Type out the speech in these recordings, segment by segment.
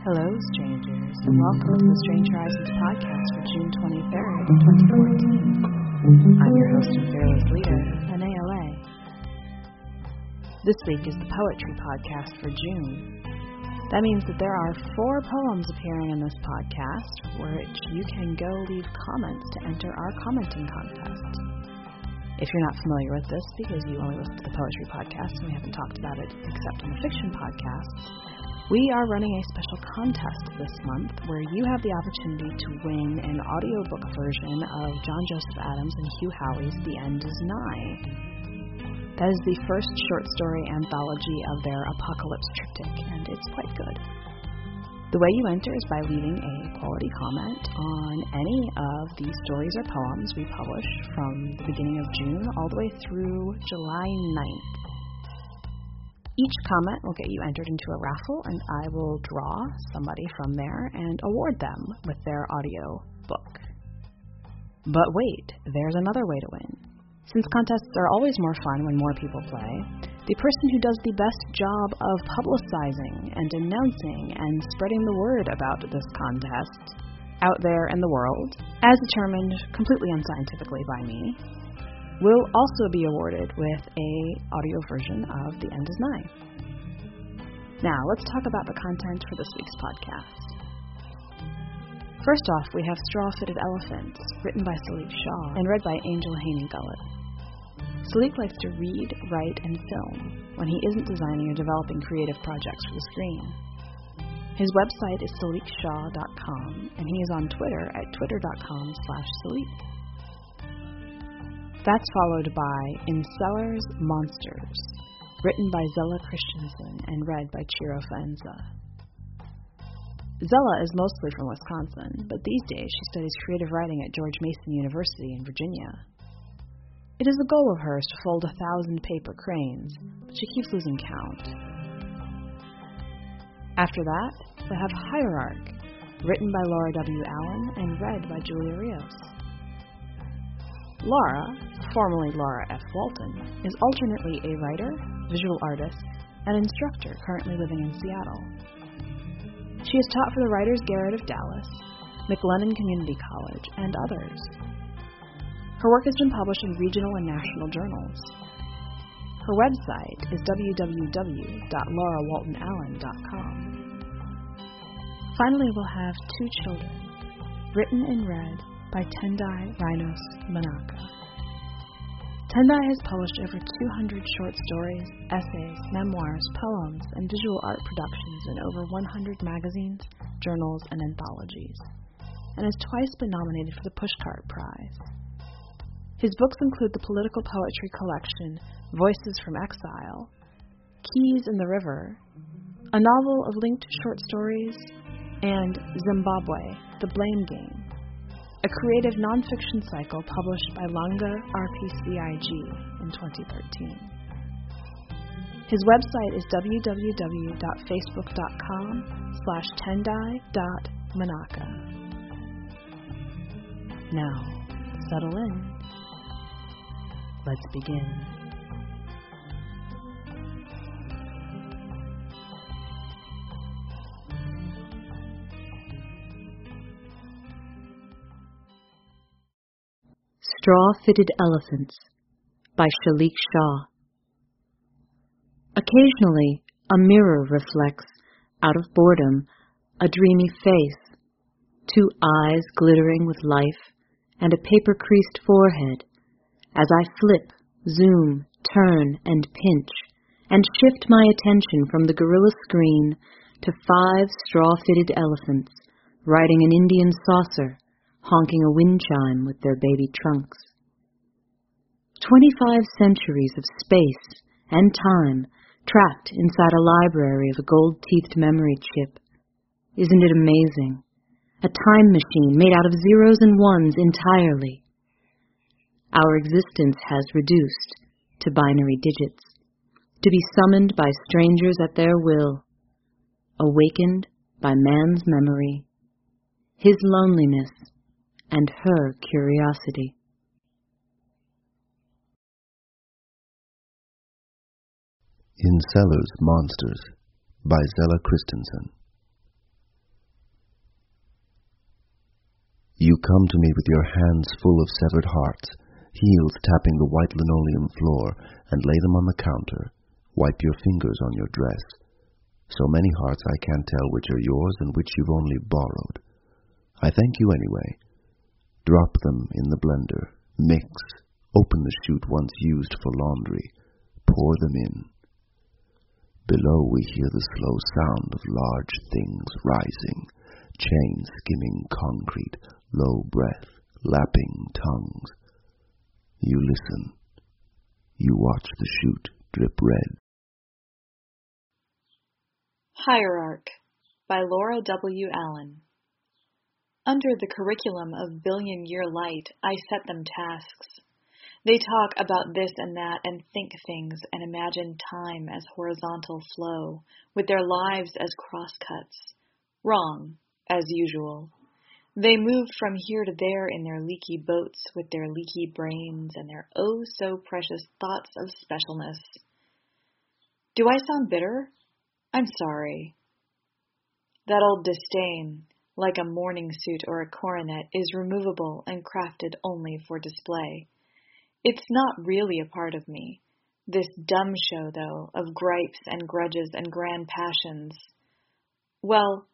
Hello, strangers, and welcome to the Strange Horizons podcast for June 23rd, 2014. I'm your host and fearless leader, Lay. This week is the poetry podcast for June. That means that there are four poems appearing in this podcast, which you can go leave comments to enter our commenting contest. If you're not familiar with this because you only listen to the poetry podcast and we haven't talked about it except on the fiction podcast, we are running a special contest this month where you have the opportunity to win an audiobook version of John Joseph Adams and Hugh Howey's The End is Nigh. That is the first short story anthology of their apocalypse triptych, and it's quite good. The way you enter is by leaving a quality comment on any of the stories or poems we publish from the beginning of June all the way through July 9th. Each comment will get you entered into a raffle, and I will draw somebody from there and award them with their audio book. But wait, there's another way to win. Since contests are always more fun when more people play, the person who does the best job of publicizing and announcing and spreading the word about this contest out there in the world, as determined completely unscientifically by me, will also be awarded with a audio version of The End is Nigh. Now, let's talk about the content for this week's podcast. First off, we have Straw Fitted Elephants, written by Salik Shah and read by Angelle Haney Gullet. Salik likes to read, write, and film when he isn't designing or developing creative projects for the screen. His website is salikshah.com, and he is on Twitter at twitter.com slash salik. That's followed by In Cellars Monsters, written by Zella Christensen and read by Ciro Faienza. Zella is mostly from Wisconsin, but these days she studies creative writing at George Mason University in Virginia. It is a goal of hers to fold a thousand paper cranes, but she keeps losing count. After that, we have Hierarch, written by Laura W. Allen and read by Julia Rios. Laura, formerly Laura F. Walton, is alternately a writer, visual artist, and instructor currently living in Seattle. She has taught for the Writers Garret of Dallas, McLennan Community College, and others. Her work has been published in regional and national journals. Her website is www.laurawaltonallen.com. Finally, we'll have Two Children, written and read by Tendai Rinos Mwanaka. Tendai has published over 200 short stories, essays, memoirs, poems, and visual art productions in over 100 magazines, journals, and anthologies, and has twice been nominated for the Pushcart Prize. His books include the political poetry collection Voices from Exile, Keys in the River, a novel of linked short stories, and Zimbabwe, The Blame Game, a creative nonfiction cycle published by Langaa RPCIG in 2013. His website is www.facebook.com slash tendai.mwanaka. Now, settle in. Let's begin. Straw Fitted Elephants by Salik Shah. Occasionally, a mirror reflects, out of boredom, a dreamy face, two eyes glittering with life, and a paper creased forehead, as I flip, zoom, turn, and pinch, and shift my attention from the gorilla screen to five straw fitted elephants riding an Indian saucer honking a wind chime with their baby trunks. Twenty-five centuries of space and time trapped inside a library of a gold-teethed memory chip. Isn't it amazing? A time machine made out of zeros and ones entirely. Our existence has reduced to binary digits, to be summoned by strangers at their will, awakened by man's memory, his loneliness, and her curiosity. In Cellars Monsters by Zella Christensen. You come to me with your hands full of severed hearts, heels tapping the white linoleum floor, and lay them on the counter. Wipe your fingers on your dress. So many hearts I can't tell which are yours and which you've only borrowed. I thank you anyway Drop them in the blender. Mix. Open the chute once used for laundry. Pour them in. Below we hear the slow sound of large things rising, chains skimming concrete, low breath, lapping tongues. You listen. You watch the chute drip red. Hierarch by Laura W. Allen. Under the curriculum of Billion Year Light, I set them tasks. They talk about this and that and think things and imagine time as horizontal flow, with their lives as crosscuts. Wrong, as usual. They move from here to there in their leaky boats with their leaky brains and their oh so precious thoughts of specialness. Do I sound bitter? I'm sorry. That old disdain, like a mourning suit or a coronet, is removable and crafted only for display. It's not really a part of me. This dumb show, though, of gripes and grudges and grand passions. Well,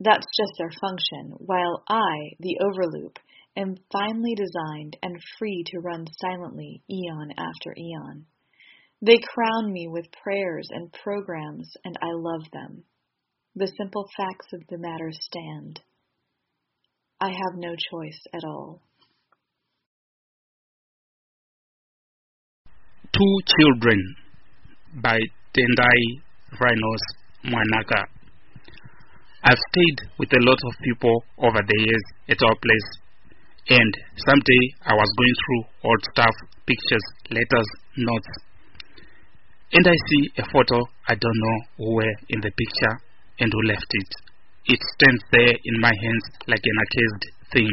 that's just their function, while I, the overloop, am finely designed and free to run silently eon after eon. They crown me with prayers and programs, and I love them. The simple facts of the matter stand. I have no choice at all. Two Children by Tendai Rinos Mwanaka. I've stayed with a lot of people over the years at our place, and someday I was going through old stuff, pictures, letters, notes, and I see a photo I don't know who were in the picture and who left it. It stands there in my hands like an accused thing,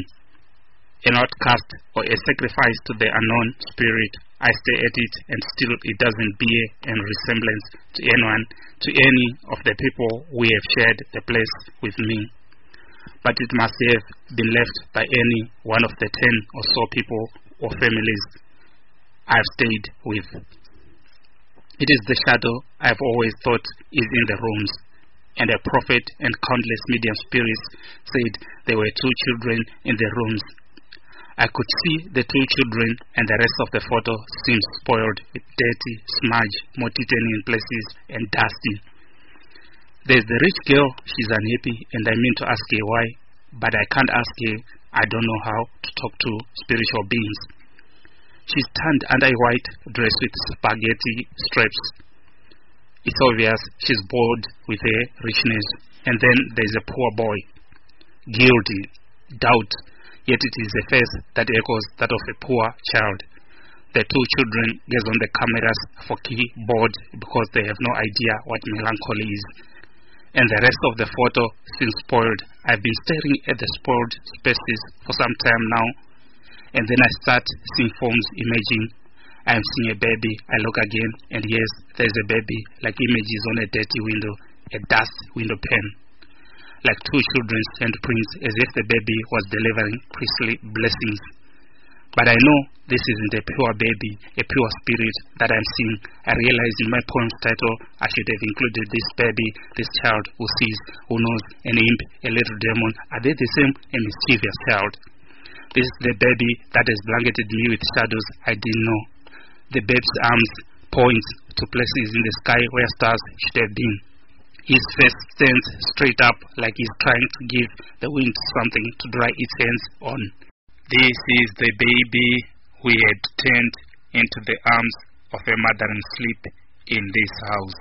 an outcast or a sacrifice to the unknown spirit. I stare at it and still it doesn't bear any resemblance to anyone to any of the people who have shared the place with me. But it must have been left by any one of the ten or so people or families I've stayed with. It is the shadow I've always thought is in the rooms. And a prophet and countless medium spirits said there were two children in the rooms. I could see the two children, and the rest of the photo seems spoiled with dirty, smudge, moth-eaten in places, and dusty. There's the rich girl, she's unhappy, and I mean to ask her why, but I can't ask her. I don't know how to talk to spiritual beings. She's tanned under a white dress with spaghetti stripes. It's obvious she's bored with her richness. And then there's a poor boy. Guilty, doubt, yet it is a face that echoes that of a poor child. The two children gaze on the cameras for keyboard because they have no idea what melancholy is. And the rest of the photo seems spoiled. I've been staring at the spoiled spaces for some time now, and then I start seeing forms emerging. I'm seeing a baby. I look again, and yes, there's a baby, like images on a dirty window, a dust window pane. Like two children's handprints, as if the baby was delivering priestly blessings. But I know this isn't a pure baby, a pure spirit that I'm seeing. I realize in my poem's title I should have included this baby, this child who sees, who knows, an imp, a little demon. Are they the same? A mischievous child. This is the baby that has blanketed me with shadows I didn't know. The babe's arms point to places in the sky where stars should have been. His face stands straight up like he's trying to give the wind something to dry its hands on. This is the baby we had turned into the arms of a mother in sleep in this house.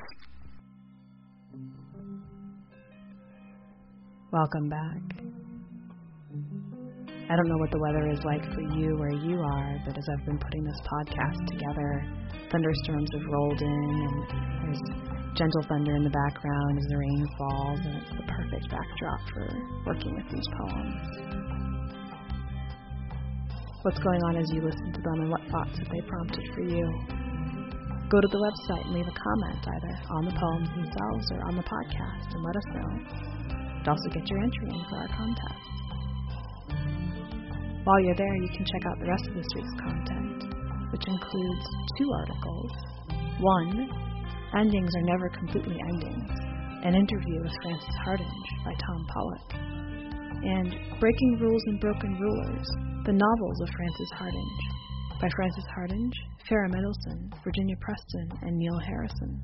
Welcome back. I don't know what the weather is like for you where you are, but as I've been putting this podcast together, thunderstorms have rolled in, and there's gentle thunder in the background as the rain falls, and it's the perfect backdrop for working with these poems. What's going on as you listen to them, and what thoughts have they prompted for you? Go to the website and leave a comment either on the poems themselves or on the podcast and let us know. And also get your entry in for our contest. While you're there, you can check out the rest of this week's content, which includes two articles. One, Endings Are Never Completely Endings, an interview with Frances Hardinge by Tom Pollock, and Breaking Rules and Broken Rulers, the novels of Frances Hardinge, by Frances Hardinge, Farah Middleton, Virginia Preston, and Neil Harrison.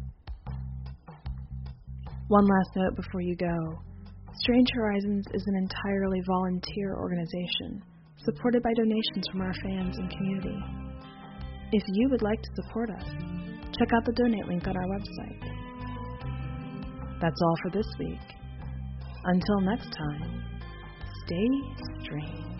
One last note before you go. Strange Horizons is an entirely volunteer organization, supported by donations from our fans and community. If you would like to support us, check out the donate link on our website. That's all for this week. Until next time, stay strange.